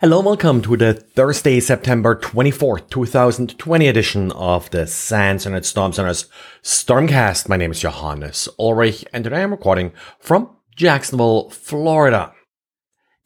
Hello and welcome to the Thursday, September 24th, 2020 edition of the SANS Internet Storm Center's Stormcast. My name is Johannes Ulrich and today I'm recording from Jacksonville, Florida.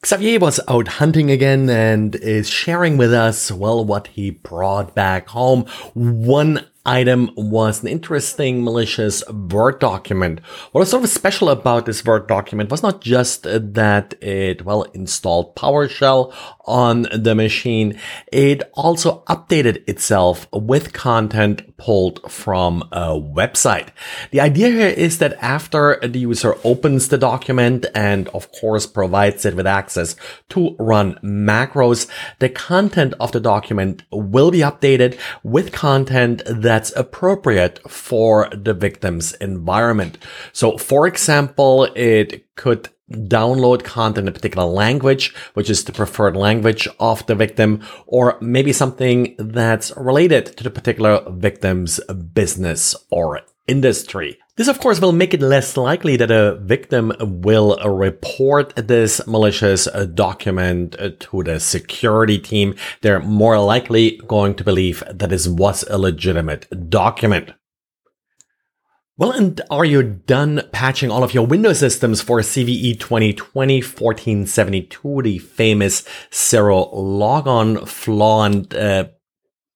Xavier was out hunting again and is sharing with us, well, what he brought back home. One item was an interesting malicious Word document. What was sort of special about this Word document was not just that it, well, installed PowerShell on the machine. It also updated itself with content pulled from a website. The idea here is that after the user opens the document and of course provides it with access to run macros, the content of the document will be updated with content that that's appropriate for the victim's environment. So for example, it could download content in a particular language, which is the preferred language of the victim, or maybe something that's related to the particular victim's business or industry. This, of course, will make it less likely that a victim will report this malicious document to the security team. They're more likely going to believe that this was a legitimate document. Well, and are you done patching all of your Windows systems for CVE 2020 1472, the famous Zerologon flaw and uh,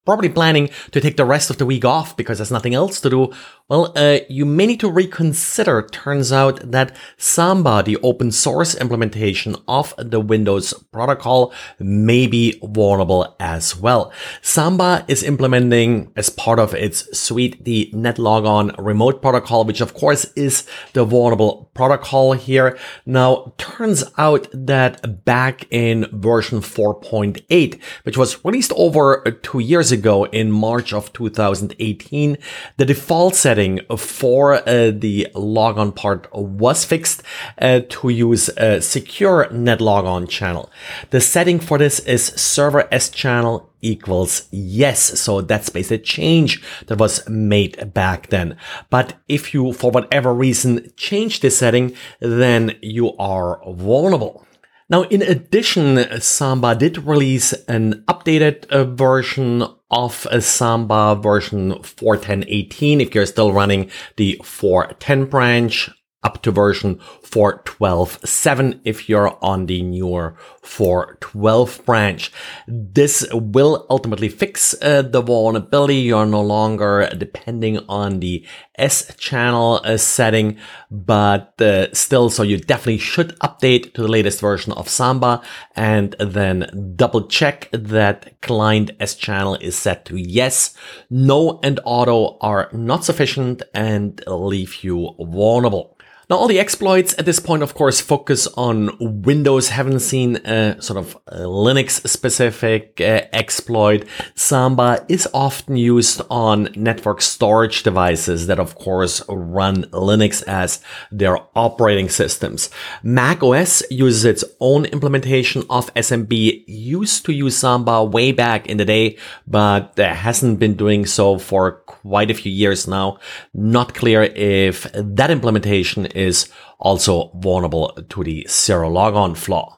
probably planning to take the rest of the week off because there's nothing else to do, well, uh, you may need to reconsider. Turns out that Samba, the open source implementation of the Windows protocol, may be vulnerable as well. Samba is implementing as part of its suite the NetLogon remote protocol, which of course is the vulnerable protocol here. Now, turns out that back in version 4.8, which was released over two years ago, in March of 2018, the default setting for uh, the logon part was fixed uh, to use a secure netlogon channel. The setting for this is server S channel equals yes. So that's basically a change that was made back then. But if you, for whatever reason, change this setting, then you are vulnerable. Now, in addition, Samba did release an updated uh, version of Samba version 4.10.18 if you're still running the 4.10 branch up to version 4.12.7 if you're on the newer 4.12 branch. This will ultimately fix uh, the vulnerability. You're no longer depending on the S channel uh, setting, but uh, still, so you definitely should update to the latest version of Samba and then double check that client S channel is set to yes. No and auto are not sufficient and leave you vulnerable. Now, all the exploits at this point, of course, focus on Windows. Haven't seen a sort of Linux specific uh, exploit. Samba is often used on network storage devices that, of course, run Linux as their operating systems. Mac OS uses its own implementation of SMB, used to use Samba way back in the day, but hasn't been doing so for quite a few years now. Not clear if that implementation is also vulnerable to the Zerologon flaw.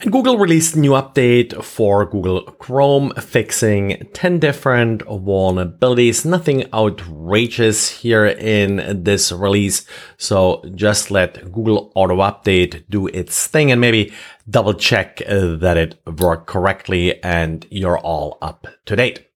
And Google released a new update for Google Chrome, fixing 10 different vulnerabilities. Nothing outrageous here in this release. So just let Google Auto Update do its thing and maybe double check that it worked correctly and you're all up to date.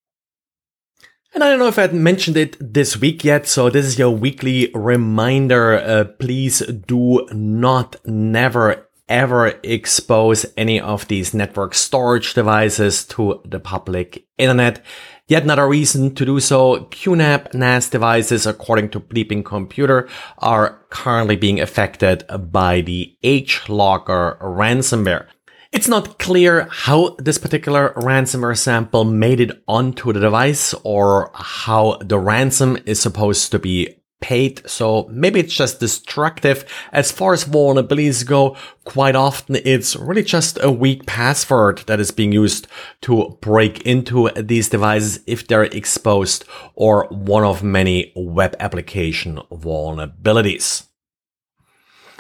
And I don't know if I mentioned it this week yet, so this is your weekly reminder. Uh, please do not never ever expose any of these network storage devices to the public internet. Yet another reason to do so, QNAP NAS devices, according to Bleeping Computer, are currently being affected by the AgeLocker ransomware. It's not clear how this particular ransomware sample made it onto the device or how the ransom is supposed to be paid. So maybe it's just destructive. As far as vulnerabilities go, quite often it's really just a weak password that is being used to break into these devices if they're exposed or one of many web application vulnerabilities.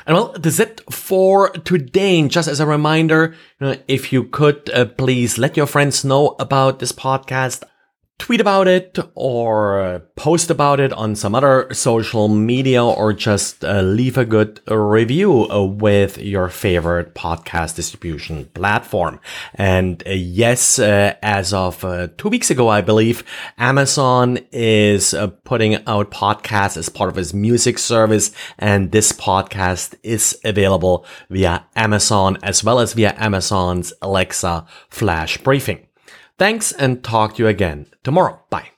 And well, that's it for today. And just as a reminder, uh, if you could uh, please let your friends know about this podcast tweet about it or post about it on some other social media or just uh, leave a good review uh, with your favorite podcast distribution platform. And uh, yes, uh, as of uh, two weeks ago, I believe Amazon is uh, putting out podcasts as part of its music service. And this podcast is available via Amazon as well as via Amazon's Alexa flash briefing. Thanks and talk to you again tomorrow. Bye.